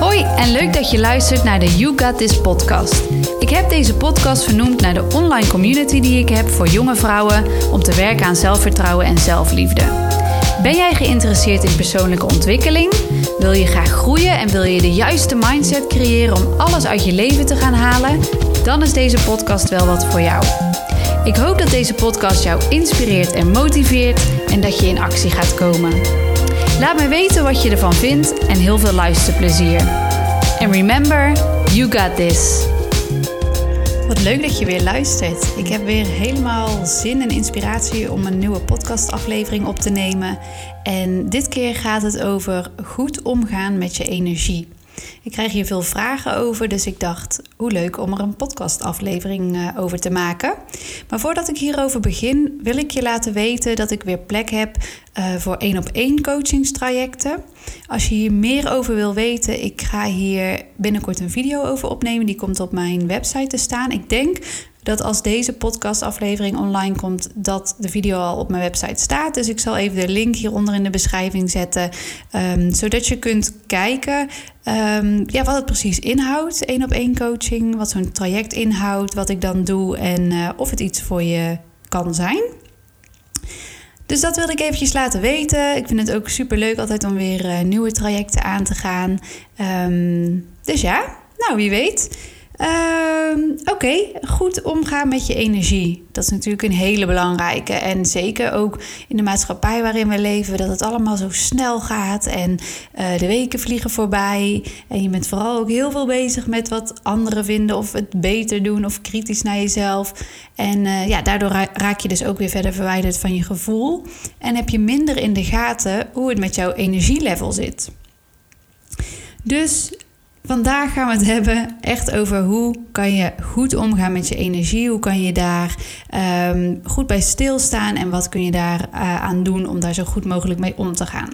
Hoi en leuk dat je luistert naar de You Got This podcast. Ik heb deze podcast vernoemd naar de online community die ik heb voor jonge vrouwen om te werken aan zelfvertrouwen en zelfliefde. Ben jij geïnteresseerd in persoonlijke ontwikkeling? Wil je graag groeien en wil je de juiste mindset creëren om alles uit je leven te gaan halen? Dan is deze podcast wel wat voor jou. Ik hoop dat deze podcast jou inspireert en motiveert en dat je in actie gaat komen. Laat me weten wat je ervan vindt en heel veel luisterplezier. En remember, you got this. Wat leuk dat je weer luistert. Ik heb weer helemaal zin en inspiratie om een nieuwe podcastaflevering op te nemen. En dit keer gaat het over goed omgaan met je energie. Ik krijg hier veel vragen over, dus ik dacht, hoe leuk om er een podcastaflevering uh, over te maken. Maar voordat ik hierover begin, wil ik je laten weten dat ik weer plek heb uh, voor één op één coachingstrajecten. Als je hier meer over wil weten, ik ga hier binnenkort een video over opnemen. Die komt op mijn website te staan. Ik denk dat als deze podcastaflevering online komt, dat de video al op mijn website staat. Dus ik zal even de link hieronder in de beschrijving zetten, um, zodat je kunt kijken um, ja, wat het precies inhoudt, één op één coaching, wat zo'n traject inhoudt, wat ik dan doe en uh, of het iets voor je kan zijn. Dus dat wilde ik eventjes laten weten. Ik vind het ook super leuk altijd om weer uh, nieuwe trajecten aan te gaan. Um, dus ja, nou wie weet. Uh, Oké, goed omgaan met je energie. Dat is natuurlijk een hele belangrijke. En zeker ook in de maatschappij waarin we leven, dat het allemaal zo snel gaat en uh, de weken vliegen voorbij. En je bent vooral ook heel veel bezig met wat anderen vinden of het beter doen of kritisch naar jezelf. En uh, ja, daardoor raak je dus ook weer verder verwijderd van je gevoel. En heb je minder in de gaten hoe het met jouw energielevel zit. Dus Vandaag gaan we het hebben echt over hoe kan je goed omgaan met je energie. Hoe kan je daar um, goed bij stilstaan en wat kun je daar uh, aan doen om daar zo goed mogelijk mee om te gaan.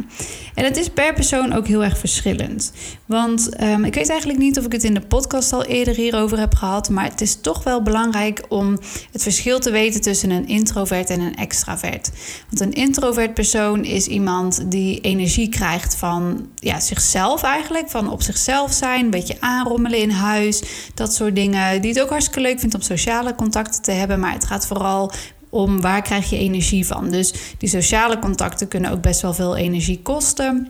En het is per persoon ook heel erg verschillend. Want um, ik weet eigenlijk niet of ik het in de podcast al eerder hierover heb gehad. Maar het is toch wel belangrijk om het verschil te weten tussen een introvert en een extravert. Want een introvert persoon is iemand die energie krijgt van ja, zichzelf eigenlijk. Van op zichzelf zijn een beetje aanrommelen in huis, dat soort dingen. Die het ook hartstikke leuk vindt om sociale contacten te hebben, maar het gaat vooral om waar krijg je energie van. Dus die sociale contacten kunnen ook best wel veel energie kosten.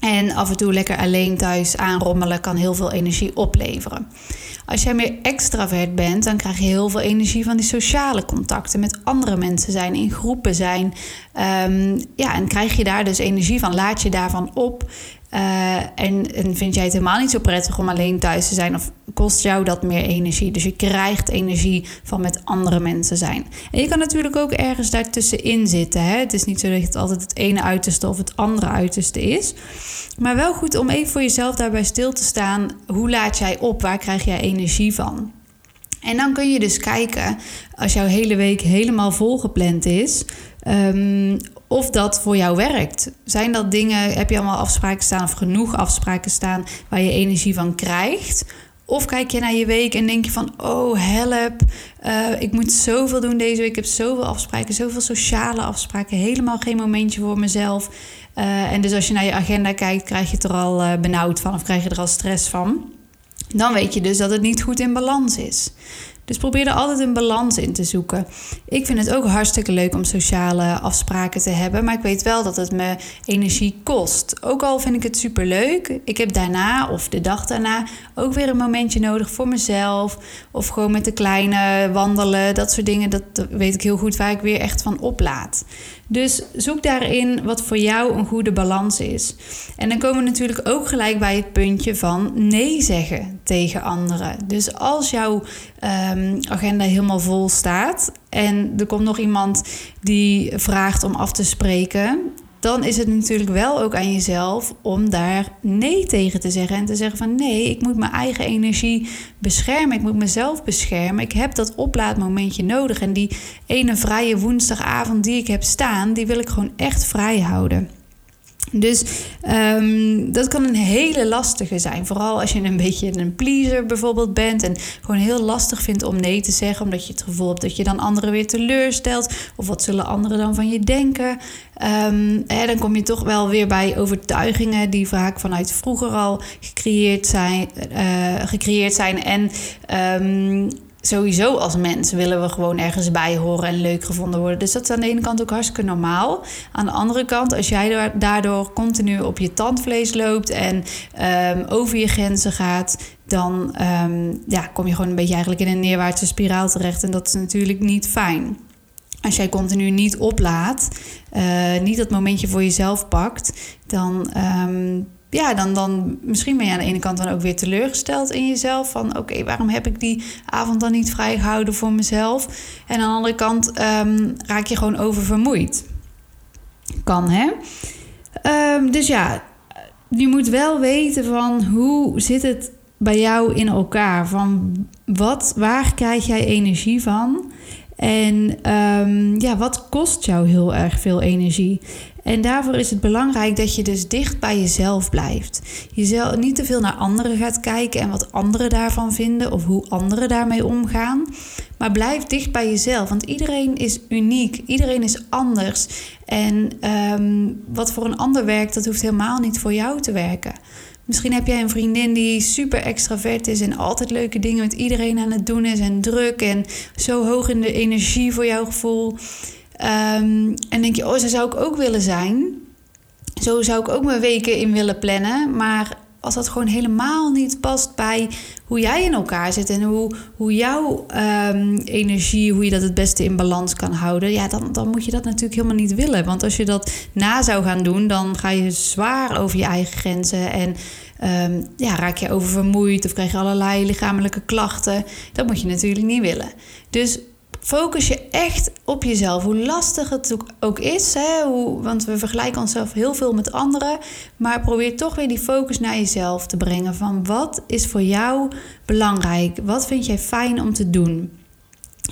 En af en toe lekker alleen thuis aanrommelen kan heel veel energie opleveren. Als jij meer extravert bent, dan krijg je heel veel energie van die sociale contacten met andere mensen zijn, in groepen zijn. Um, ja, en krijg je daar dus energie van, laat je daarvan op. Uh, en, en, vind jij het helemaal niet zo prettig om alleen thuis te zijn? Of kost jou dat meer energie? Dus je krijgt energie van met andere mensen zijn. En je kan natuurlijk ook ergens daartussenin zitten. Hè? Het is niet zo dat het altijd het ene uiterste of het andere uiterste is. Maar wel goed om even voor jezelf daarbij stil te staan. Hoe laat jij op? Waar krijg jij energie van? En dan kun je dus kijken, als jouw hele week helemaal volgepland is, um, of dat voor jou werkt. Zijn dat dingen, heb je allemaal afspraken staan of genoeg afspraken staan waar je energie van krijgt? Of kijk je naar je week en denk je van, oh help, uh, ik moet zoveel doen deze week. Ik heb zoveel afspraken, zoveel sociale afspraken, helemaal geen momentje voor mezelf. Uh, en dus als je naar je agenda kijkt, krijg je het er al uh, benauwd van of krijg je er al stress van. Dan weet je dus dat het niet goed in balans is. Dus probeer er altijd een balans in te zoeken. Ik vind het ook hartstikke leuk om sociale afspraken te hebben, maar ik weet wel dat het me energie kost. Ook al vind ik het super leuk, ik heb daarna of de dag daarna ook weer een momentje nodig voor mezelf. Of gewoon met de kleine wandelen, dat soort dingen. Dat weet ik heel goed waar ik weer echt van oplaad. Dus zoek daarin wat voor jou een goede balans is. En dan komen we natuurlijk ook gelijk bij het puntje van nee zeggen tegen anderen. Dus als jouw um, agenda helemaal vol staat en er komt nog iemand die vraagt om af te spreken, dan is het natuurlijk wel ook aan jezelf om daar nee tegen te zeggen. En te zeggen van nee, ik moet mijn eigen energie beschermen. Ik moet mezelf beschermen. Ik heb dat oplaadmomentje nodig. En die ene vrije woensdagavond die ik heb staan, die wil ik gewoon echt vrij houden. Dus um, dat kan een hele lastige zijn. Vooral als je een beetje een pleaser bijvoorbeeld bent. En gewoon heel lastig vindt om nee te zeggen. Omdat je het gevoel hebt dat je dan anderen weer teleurstelt. Of wat zullen anderen dan van je denken? Um, hè, dan kom je toch wel weer bij overtuigingen die vaak vanuit vroeger al gecreëerd zijn. Uh, gecreëerd zijn en um, sowieso als mens willen we gewoon ergens bij horen en leuk gevonden worden. Dus dat is aan de ene kant ook hartstikke normaal. Aan de andere kant, als jij daardoor continu op je tandvlees loopt en um, over je grenzen gaat, dan um, ja, kom je gewoon een beetje eigenlijk in een neerwaartse spiraal terecht. En dat is natuurlijk niet fijn. Als jij continu niet oplaat, uh, niet dat momentje voor jezelf pakt, dan um, ja, dan, dan misschien ben je aan de ene kant dan ook weer teleurgesteld in jezelf. Van oké, waarom heb ik die avond dan niet vrijgehouden voor mezelf? En aan de andere kant ehm, raak je gewoon oververmoeid. Kan hè? Um, dus ja, je moet wel weten van hoe zit het bij jou in elkaar? Van wat, waar krijg jij energie van? En um, ja, wat kost jou heel erg veel energie? En daarvoor is het belangrijk dat je dus dicht bij jezelf blijft. Jezelf niet te veel naar anderen gaat kijken en wat anderen daarvan vinden of hoe anderen daarmee omgaan. Maar blijf dicht bij jezelf, want iedereen is uniek, iedereen is anders. En um, wat voor een ander werkt, dat hoeft helemaal niet voor jou te werken. Misschien heb jij een vriendin die super extravert is en altijd leuke dingen met iedereen aan het doen is en druk en zo hoog in de energie voor jouw gevoel. Um, en denk je, oh, zo zou ik ook willen zijn. Zo zou ik ook mijn weken in willen plannen. Maar als dat gewoon helemaal niet past bij hoe jij in elkaar zit en hoe, hoe jouw um, energie, hoe je dat het beste in balans kan houden, ja, dan, dan moet je dat natuurlijk helemaal niet willen. Want als je dat na zou gaan doen, dan ga je zwaar over je eigen grenzen en um, ja, raak je oververmoeid of krijg je allerlei lichamelijke klachten. Dat moet je natuurlijk niet willen. Dus focus je echt op jezelf. Hoe lastig het ook is. Hè? Hoe, want we vergelijken onszelf heel veel met anderen. Maar probeer toch weer die focus naar jezelf te brengen. Van wat is voor jou belangrijk? Wat vind jij fijn om te doen?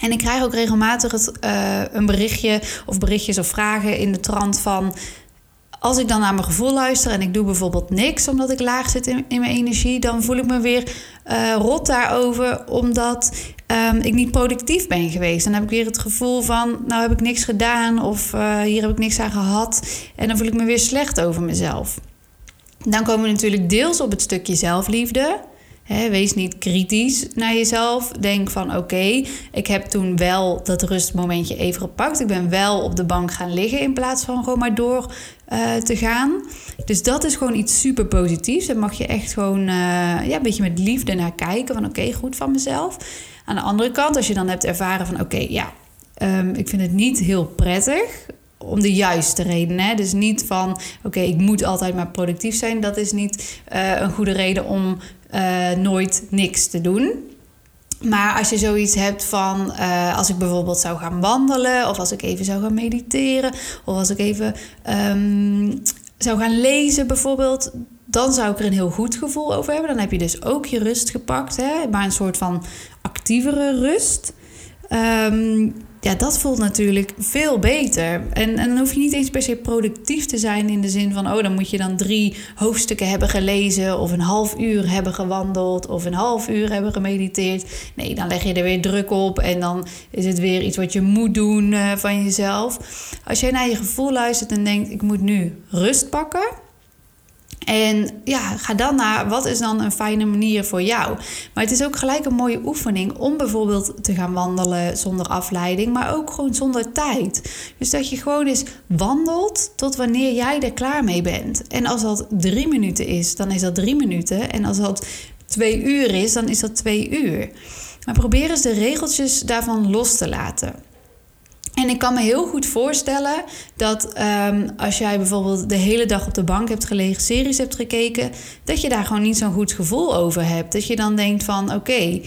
En ik krijg ook regelmatig uh, een berichtje of berichtjes of vragen in de trant van als ik dan naar mijn gevoel luister en ik doe bijvoorbeeld niks omdat ik laag zit in, mijn energie, dan voel ik me weer uh, rot daarover omdat um, ik niet productief ben geweest. Dan heb ik weer het gevoel van, nou heb ik niks gedaan of uh, hier heb ik niks aan gehad. En dan voel ik me weer slecht over mezelf. Dan komen we natuurlijk deels op het stukje zelfliefde wees niet kritisch naar jezelf. Denk van oké, ik heb toen wel dat rustmomentje even gepakt. Ik ben wel op de bank gaan liggen in plaats van gewoon maar door uh, te gaan. Dus dat is gewoon iets super positiefs. Daar mag je echt gewoon uh, ja, een beetje met liefde naar kijken. Van oké, goed van mezelf. Aan de andere kant, als je dan hebt ervaren van oké, ja, um, ik vind het niet heel prettig om de juiste redenen. Dus niet van oké, ik moet altijd maar productief zijn. Dat is niet uh, een goede reden om uh, nooit niks te doen. Maar als je zoiets hebt van uh, als ik bijvoorbeeld zou gaan wandelen, of als ik even zou gaan mediteren, of als ik even um, zou gaan lezen bijvoorbeeld, dan zou ik er een heel goed gevoel over hebben. Dan heb je dus ook je rust gepakt, hè? maar een soort van actievere rust. Um, ja, dat voelt natuurlijk veel beter. En, en dan hoef je niet eens per se productief te zijn in de zin van, oh, dan moet je dan drie hoofdstukken hebben gelezen, of een half uur hebben gewandeld, of een half uur hebben gemediteerd. Nee, dan leg je er weer druk op en dan is het weer iets wat je moet doen uh, van jezelf. Als jij naar je gevoel luistert en denkt, ik moet nu rust pakken en ja, ga dan naar wat is dan een fijne manier voor jou. Maar het is ook gelijk een mooie oefening om bijvoorbeeld te gaan wandelen zonder afleiding, maar ook gewoon zonder tijd. Dus dat je gewoon eens wandelt tot wanneer jij er klaar mee bent. En als dat drie minuten is, dan is dat drie minuten. En als dat twee uur is, dan is dat twee uur. Maar probeer eens de regeltjes daarvan los te laten. En ik kan me heel goed voorstellen dat um, als jij bijvoorbeeld de hele dag op de bank hebt gelegen, series hebt gekeken, dat je daar gewoon niet zo'n goed gevoel over hebt. Dat je dan denkt van oké,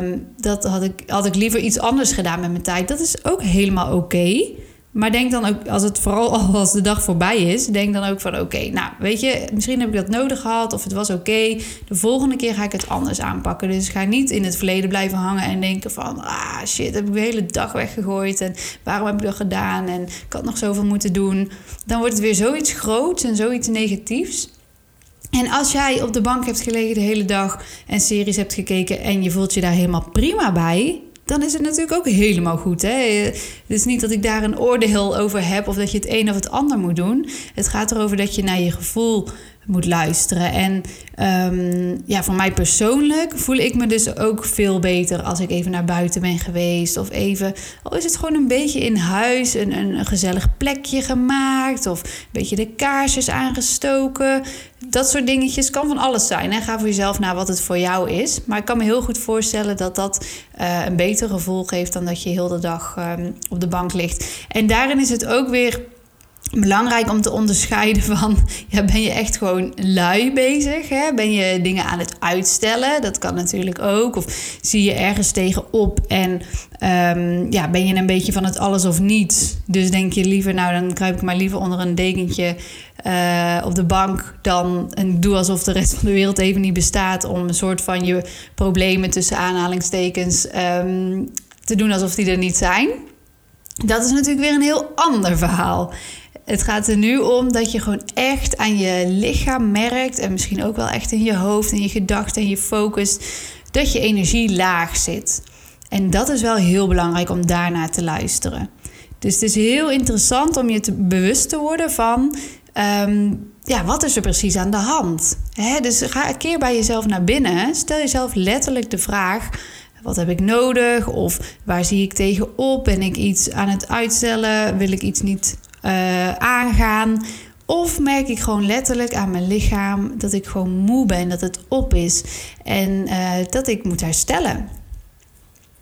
um, dat had ik, had ik liever iets anders gedaan met mijn tijd. Dat is ook helemaal oké. Maar denk dan ook, als het vooral al als de dag voorbij is, denk dan ook van oké, nou weet je, misschien heb ik dat nodig gehad of het was oké. De volgende keer ga ik het anders aanpakken. Dus ga niet in het verleden blijven hangen en denken van ah shit, heb ik de hele dag weggegooid en waarom heb ik dat gedaan en ik had nog zoveel moeten doen. Dan wordt het weer zoiets groots en zoiets negatiefs. En als jij op de bank hebt gelegen de hele dag en series hebt gekeken en je voelt je daar helemaal prima bij, dan is het natuurlijk ook helemaal goed. Hè? Het is niet dat ik daar een oordeel over heb of dat je het een of het ander moet doen. Het gaat erover dat je naar je gevoel moet luisteren. En um, ja, voor mij persoonlijk voel ik me dus ook veel beter als ik even naar buiten ben geweest. Of even, al is het gewoon een beetje in huis, een, een gezellig plekje gemaakt. Of een beetje de kaarsjes aangestoken. Dat soort dingetjes kan van alles zijn. En ga voor jezelf naar wat het voor jou is. Maar ik kan me heel goed voorstellen dat dat uh, een beter gevoel geeft dan dat je heel de dag um, op de bank ligt. En daarin is het ook weer belangrijk om te onderscheiden van... Ja, ben je echt gewoon lui bezig? Hè? Ben je dingen aan het uitstellen? Dat kan natuurlijk ook. Of zie je ergens tegenop en um, ja, ben je een beetje van het alles of niets? Dus denk je liever, nou dan kruip ik maar liever onder een dekentje... Uh, op de bank dan en doe alsof de rest van de wereld even niet bestaat... om een soort van je problemen tussen aanhalingstekens um, te doen alsof die er niet zijn... Dat is natuurlijk weer een heel ander verhaal. Het gaat er nu om dat je gewoon echt aan je lichaam merkt. En misschien ook wel echt in je hoofd en je gedachten en je focus. Dat je energie laag zit. En dat is wel heel belangrijk om daarnaar te luisteren. Dus het is heel interessant om je te bewust te worden van. Um, ja, wat is er precies aan de hand? Dus ga een keer bij jezelf naar binnen. Stel jezelf letterlijk de vraag: wat heb ik nodig? Of waar zie ik tegenop? Ben ik iets aan het uitstellen? Wil ik iets niet uh, aangaan. Of merk ik gewoon letterlijk aan mijn lichaam dat ik gewoon moe ben, dat het op is en uh, dat ik moet herstellen.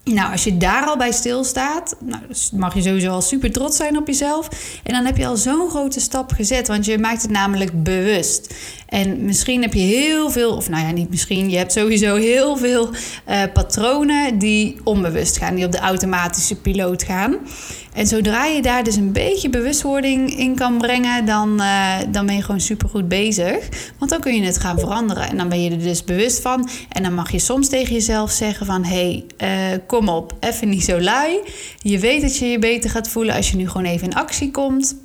Nou, als je daar al bij stilstaat, nou, dus mag je sowieso al super trots zijn op jezelf. En dan heb je al zo'n grote stap gezet, want je maakt het namelijk bewust. En misschien heb je heel veel, of nou ja, niet misschien, je hebt sowieso heel veel uh, patronen die onbewust gaan, die op de automatische piloot gaan. En zodra je daar dus een beetje bewustwording in kan brengen, dan, uh, dan ben je gewoon supergoed bezig. Want dan kun je het gaan veranderen. En dan ben je er dus bewust van. En dan mag je soms tegen jezelf zeggen van... hé, hey, uh, kom op, even niet zo lui. Je weet dat je je beter gaat voelen als je nu gewoon even in actie komt.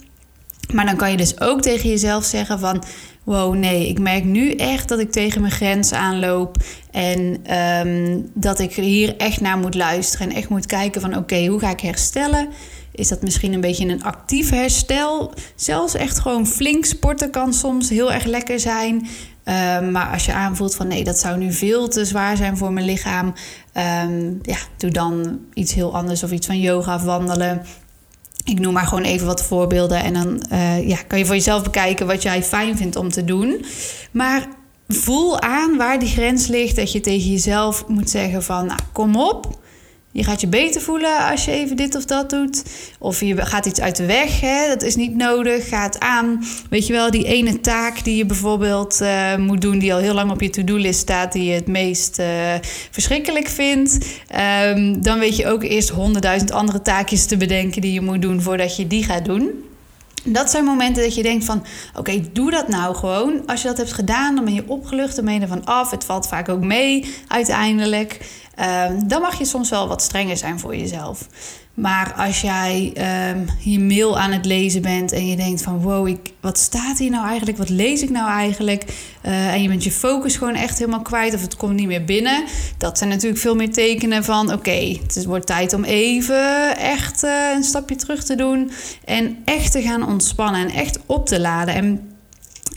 Maar dan kan je dus ook tegen jezelf zeggen van... wow, nee, ik merk nu echt dat ik tegen mijn grens aanloop. En um, dat ik hier echt naar moet luisteren. En echt moet kijken van oké, hoe ga ik herstellen? Is dat misschien een beetje een actief herstel? Zelfs echt gewoon flink sporten kan soms heel erg lekker zijn. Um, maar als je aanvoelt van nee, dat zou nu veel te zwaar zijn voor mijn lichaam. Um, ja, doe dan iets heel anders of iets van yoga of wandelen. Ik noem maar gewoon even wat voorbeelden. En dan uh, ja, kan je voor jezelf bekijken wat jij fijn vindt om te doen. Maar voel aan waar die grens ligt. Dat je tegen jezelf moet zeggen van nou, kom op. Je gaat je beter voelen als je even dit of dat doet. Of je gaat iets uit de weg. Hè? Dat is niet nodig. Ga het aan. Weet je wel, die ene taak die je bijvoorbeeld uh, moet doen, die al heel lang op je to-do-list staat, die je het meest uh, verschrikkelijk vindt. Um, dan weet je ook eerst honderdduizend andere taakjes te bedenken die je moet doen voordat je die gaat doen. Dat zijn momenten dat je denkt van, oké, doe dat nou gewoon. Als je dat hebt gedaan, dan ben je opgelucht, dan ben je er van af. Het valt vaak ook mee uiteindelijk. Um, dan mag je soms wel wat strenger zijn voor jezelf. Maar als jij um, je mail aan het lezen bent en je denkt van wow, ik, wat staat hier nou eigenlijk? Wat lees ik nou eigenlijk? Uh, en je bent je focus gewoon echt helemaal kwijt of het komt niet meer binnen. Dat zijn natuurlijk veel meer tekenen van oké, okay, het wordt tijd om even echt uh, een stapje terug te doen. En echt te gaan ontspannen en echt op te laden. En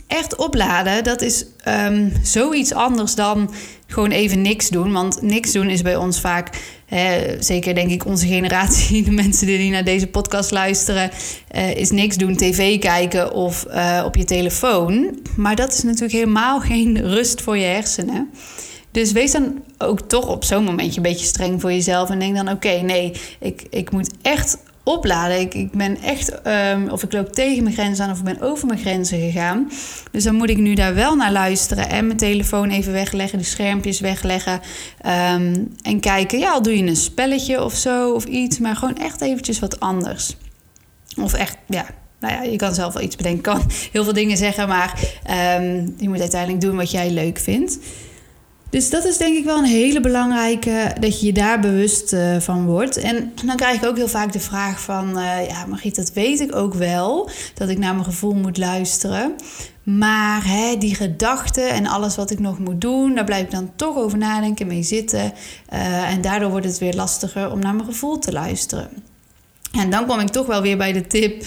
echt opladen, dat is um, zoiets anders dan gewoon even niks doen. Want niks doen is bij ons vaak, hè, zeker denk ik onze generatie, de mensen die naar deze podcast luisteren, uh, is niks doen, tv kijken of uh, op je telefoon. Maar dat is natuurlijk helemaal geen rust voor je hersenen. Dus wees dan ook toch op zo'n momentje een beetje streng voor jezelf. En denk dan: oké, nee, ik, ik moet echt opladen. Ik, ben echt, um, of ik loop tegen mijn grenzen aan of ik ben over mijn grenzen gegaan. Dus dan moet ik nu daar wel naar luisteren en mijn telefoon even wegleggen, de schermpjes wegleggen. Um, en kijken, ja, al doe je een spelletje of zo of iets, maar gewoon echt eventjes wat anders. Of echt, ja, nou ja, je kan zelf wel iets bedenken, kan heel veel dingen zeggen, maar ehm, je moet uiteindelijk doen wat jij leuk vindt. Dus dat is denk ik wel een hele belangrijke, dat je je daar bewust uh, van wordt. En dan krijg ik ook heel vaak de vraag van, uh, ja Margriet, dat weet ik ook wel, dat ik naar mijn gevoel moet luisteren. Maar hè, die gedachten en alles wat ik nog moet doen, daar blijf ik dan toch over nadenken, mee zitten. Uh, en daardoor wordt het weer lastiger om naar mijn gevoel te luisteren. En dan kom ik toch wel weer bij de tip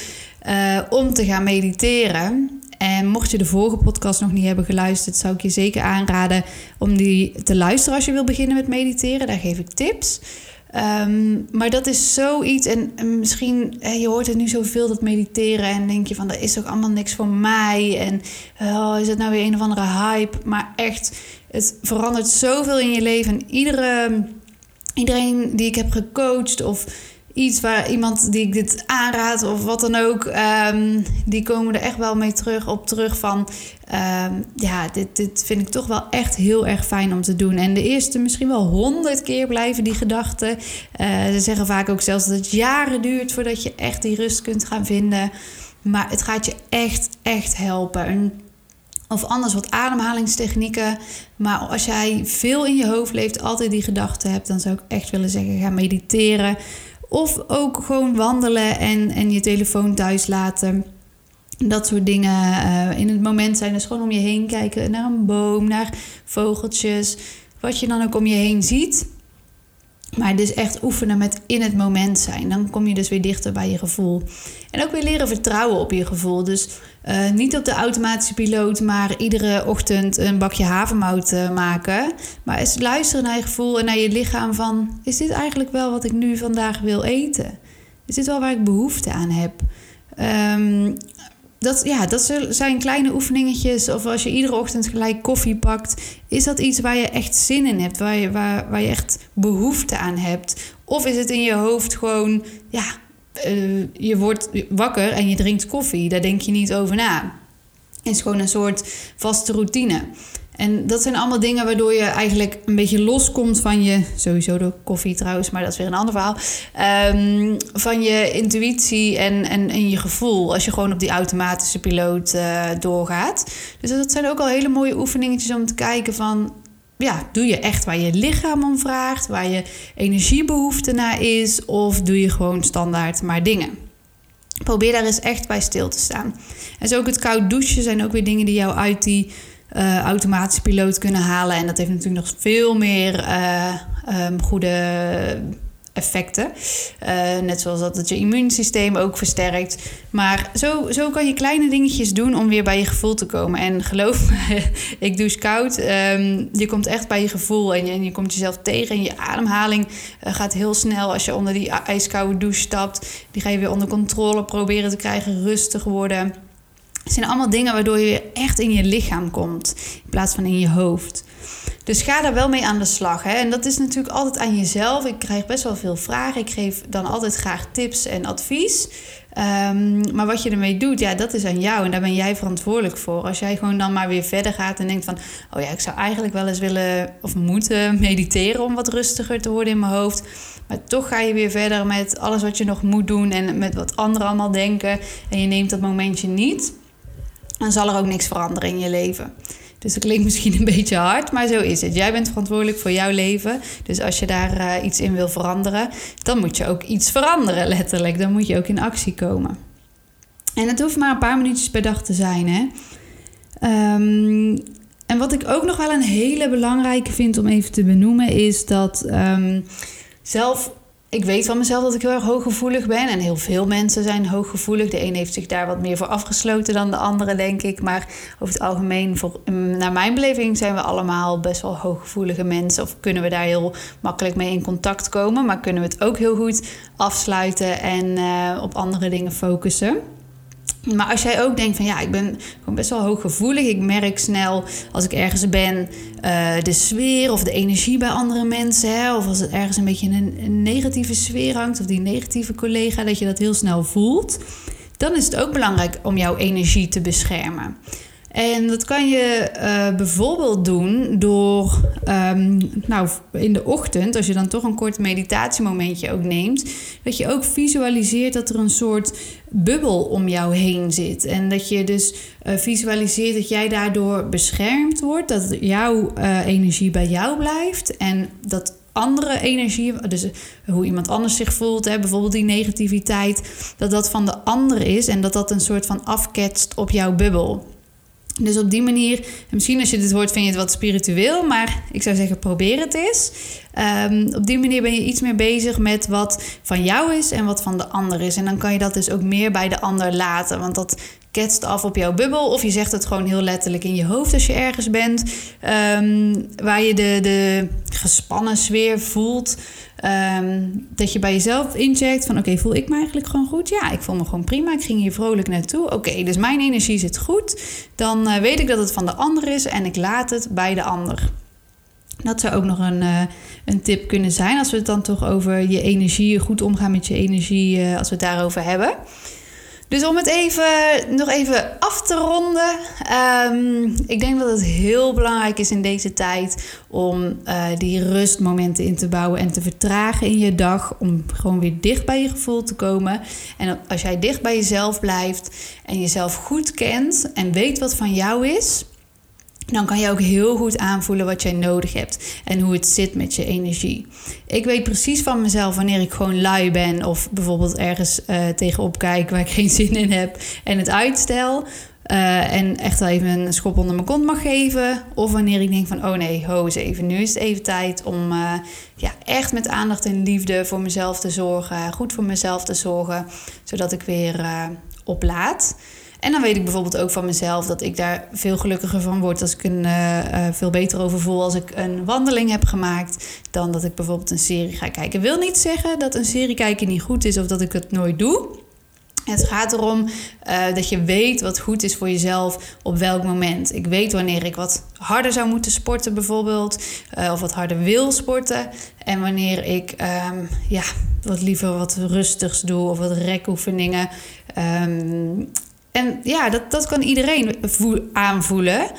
om te gaan mediteren. En mocht je de vorige podcast nog niet hebben geluisterd, zou ik je zeker aanraden om die te luisteren als je wil beginnen met mediteren. Daar geef ik tips. Ehm, maar dat is zoiets, en, misschien, je hoort het nu zoveel, dat mediteren, en denk je van, dat is toch allemaal niks voor mij, en oh, is het nou weer een of andere hype? Maar echt, het verandert zoveel in je leven. En iedere, iedereen die ik heb gecoacht, of iets waar iemand die ik dit aanraad of wat dan ook, ehm, die komen er echt wel mee terug op terug van, ehm, ja, dit, dit vind ik toch wel echt heel erg fijn om te doen. En de eerste misschien wel honderd keer blijven die gedachten. Uh, ze zeggen vaak ook zelfs dat het jaren duurt voordat je echt die rust kunt gaan vinden. Maar het gaat je echt, echt helpen. Of anders wat ademhalingstechnieken. Maar als jij veel in je hoofd leeft, altijd die gedachten hebt, dan zou ik echt willen zeggen: ga mediteren. Of ook gewoon wandelen en, en je telefoon thuis laten. Dat soort dingen uh, in het moment zijn. Dus gewoon om je heen kijken naar een boom, naar vogeltjes. Wat je dan ook om je heen ziet. Maar dus echt oefenen met in het moment zijn. Dan kom je dus weer dichter bij je gevoel. En ook weer leren vertrouwen op je gevoel. Dus uh, niet op de automatische piloot, maar iedere ochtend een bakje havermout uh, maken. Maar eens luisteren naar je gevoel en naar je lichaam van... is dit eigenlijk wel wat ik nu vandaag wil eten? Is dit wel waar ik behoefte aan heb? Um, dat, ja, dat zijn kleine oefeningetjes. Of als je iedere ochtend gelijk koffie pakt. Is dat iets waar je echt zin in hebt? Waar je, waar, waar je echt behoefte aan hebt? Of is het in je hoofd gewoon... Ja, uh, je wordt wakker en je drinkt koffie. Daar denk je niet over na. Het is gewoon een soort vaste routine. En dat zijn allemaal dingen waardoor je eigenlijk een beetje loskomt van je, sowieso de koffie trouwens, maar dat is weer een ander verhaal. Um, van je intuïtie en, en, en je gevoel als je gewoon op die automatische piloot uh, doorgaat. Dus dat zijn ook al hele mooie oefeningetjes om te kijken van, ja, doe je echt waar je lichaam om vraagt, waar je energiebehoefte naar is, of doe je gewoon standaard maar dingen. Probeer daar eens echt bij stil te staan. En zo ook het koud douchen zijn ook weer dingen die jou uit die uh, automatische piloot kunnen halen. En dat heeft natuurlijk nog veel meer uh, um, goede effecten. Uh, net zoals dat het je immuunsysteem ook versterkt. Maar zo, zo kan je kleine dingetjes doen om weer bij je gevoel te komen. En geloof me, ik douche koud. Um, je komt echt bij je gevoel en je, en je komt jezelf tegen. En je ademhaling gaat heel snel als je onder die ijskoude douche stapt. Die ga je weer onder controle proberen te krijgen, rustig worden. Het zijn allemaal dingen waardoor je echt in je lichaam komt in plaats van in je hoofd. Dus ga daar wel mee aan de slag. Hè? En dat is natuurlijk altijd aan jezelf. Ik krijg best wel veel vragen. Ik geef dan altijd graag tips en advies. Um, maar wat je ermee doet, ja, dat is aan jou. En daar ben jij verantwoordelijk voor. Als jij gewoon dan maar weer verder gaat en denkt van... oh ja, ik zou eigenlijk wel eens willen of moeten mediteren... om wat rustiger te worden in mijn hoofd. Maar toch ga je weer verder met alles wat je nog moet doen... en met wat anderen allemaal denken. En je neemt dat momentje niet dan zal er ook niks veranderen in je leven. Dus dat klinkt misschien een beetje hard, maar zo is het. Jij bent verantwoordelijk voor jouw leven. Dus als je daar uh, iets in wil veranderen, dan moet je ook iets veranderen, letterlijk. Dan moet je ook in actie komen. En het hoeft maar een paar minuutjes per dag te zijn. Hè? Um, en wat ik ook nog wel een hele belangrijke vind om even te benoemen, is dat um, zelf ik weet van mezelf dat ik heel erg hooggevoelig ben. En heel veel mensen zijn hooggevoelig. De een heeft zich daar wat meer voor afgesloten dan de andere, denk ik. Maar over het algemeen, voor, mm, naar mijn beleving, zijn we allemaal best wel hooggevoelige mensen. Of kunnen we daar heel makkelijk mee in contact komen. Maar kunnen we het ook heel goed afsluiten en uh, op andere dingen focussen. Maar als jij ook denkt van ja, ik ben gewoon best wel hooggevoelig. Ik merk snel als ik ergens ben uh, de sfeer of de energie bij andere mensen. Hè, of als het ergens een beetje een, een negatieve sfeer hangt of die negatieve collega, dat je dat heel snel voelt. Dan is het ook belangrijk om jouw energie te beschermen. En dat kan je eh, bijvoorbeeld doen door, ehm, nou, in de ochtend, als je dan toch een kort meditatiemomentje ook neemt, dat je ook visualiseert dat er een soort bubbel om jou heen zit. En dat je dus uh, visualiseert dat jij daardoor beschermd wordt, dat jouw uh, energie bij jou blijft en dat andere energie, dus hoe iemand anders zich voelt, hè, bijvoorbeeld die negativiteit, dat dat van de ander is en dat dat een soort van afketst op jouw bubbel. Dus op die manier, misschien als je dit hoort, vind je het wat spiritueel, maar ik zou zeggen, probeer het eens. Um, op die manier ben je iets meer bezig met wat van jou is en wat van de ander is. En dan kan je dat dus ook meer bij de ander laten, want dat ketst af op jouw bubbel. Of je zegt het gewoon heel letterlijk in je hoofd als je ergens bent. Um, waar je de, de gespannen sfeer voelt. Um, dat je bij jezelf incheckt van oké, voel ik me eigenlijk gewoon goed? Ja, ik voel me gewoon prima. Ik ging hier vrolijk naartoe. Oké, dus mijn energie zit goed. Dan uh, weet ik dat het van de ander is en ik laat het bij de ander. Dat zou ook nog een, uh, een tip kunnen zijn als we het dan toch over je energie, goed omgaan met je energie, uh, als we het daarover hebben. Dus om het even, nog even af te ronden. Um, ik denk dat het heel belangrijk is in deze tijd om uh, die rustmomenten in te bouwen en te vertragen in je dag. Om gewoon weer dicht bij je gevoel te komen. En als jij dicht bij jezelf blijft en jezelf goed kent en weet wat van jou is dan kan je ook heel goed aanvoelen wat jij nodig hebt en hoe het zit met je energie. Ik weet precies van mezelf wanneer ik gewoon lui ben of bijvoorbeeld ergens uh, tegenop kijk waar ik geen zin in heb en het uitstel. Uh, en echt even een schop onder mijn kont mag geven. Of wanneer ik denk van, oh nee, ho eens even. Nu is het even tijd om uh, ja, echt met aandacht en liefde voor mezelf te zorgen. Goed voor mezelf te zorgen. Zodat ik weer oplaad. En dan weet ik bijvoorbeeld ook van mezelf dat ik daar veel gelukkiger van word als ik een uh, uh, veel beter over voel als ik een wandeling heb gemaakt dan dat ik bijvoorbeeld een serie ga kijken. Wil niet zeggen dat een serie kijken niet goed is of dat ik het nooit doe. Het gaat erom uh, dat je weet wat goed is voor jezelf op welk moment. Ik weet wanneer ik wat harder zou moeten sporten, bijvoorbeeld, of wat harder wil sporten. En wanneer ik um, ja, wat liever wat rustigs doe of wat rekoefeningen. Um, en ja, dat, dat kan iedereen aanvoelen.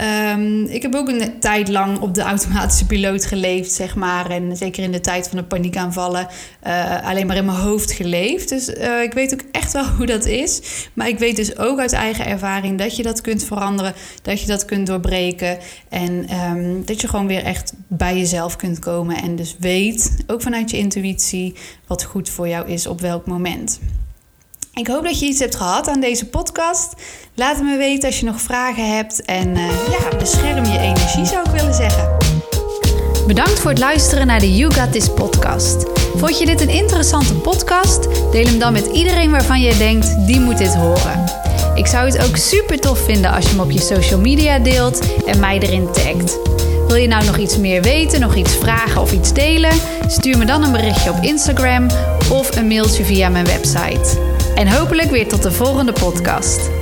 Um, ik heb ook een tijd lang op de automatische piloot geleefd, zeg maar. En zeker in de tijd van de paniekaanvallen uh, alleen maar in mijn hoofd geleefd. Dus uh, ik weet ook echt wel hoe dat is. Maar ik weet dus ook uit eigen ervaring dat je dat kunt veranderen. Dat je dat kunt doorbreken. En um, dat je gewoon weer echt bij jezelf kunt komen. En dus weet, ook vanuit je intuïtie, wat goed voor jou is op welk moment. Ik hoop dat je iets hebt gehad aan deze podcast. Laat me weten als je nog vragen hebt. En uh, ja, bescherm je energie zou ik willen zeggen. Bedankt voor het luisteren naar de You Got This podcast. Vond je dit een interessante podcast? Deel hem dan met iedereen waarvan je denkt, die moet dit horen. Ik zou het ook super tof vinden als je hem op je social media deelt en mij erin tagt. Wil je nou nog iets meer weten, nog iets vragen of iets delen? Stuur me dan een berichtje op Instagram of een mailtje via mijn website. En hopelijk weer tot de volgende podcast.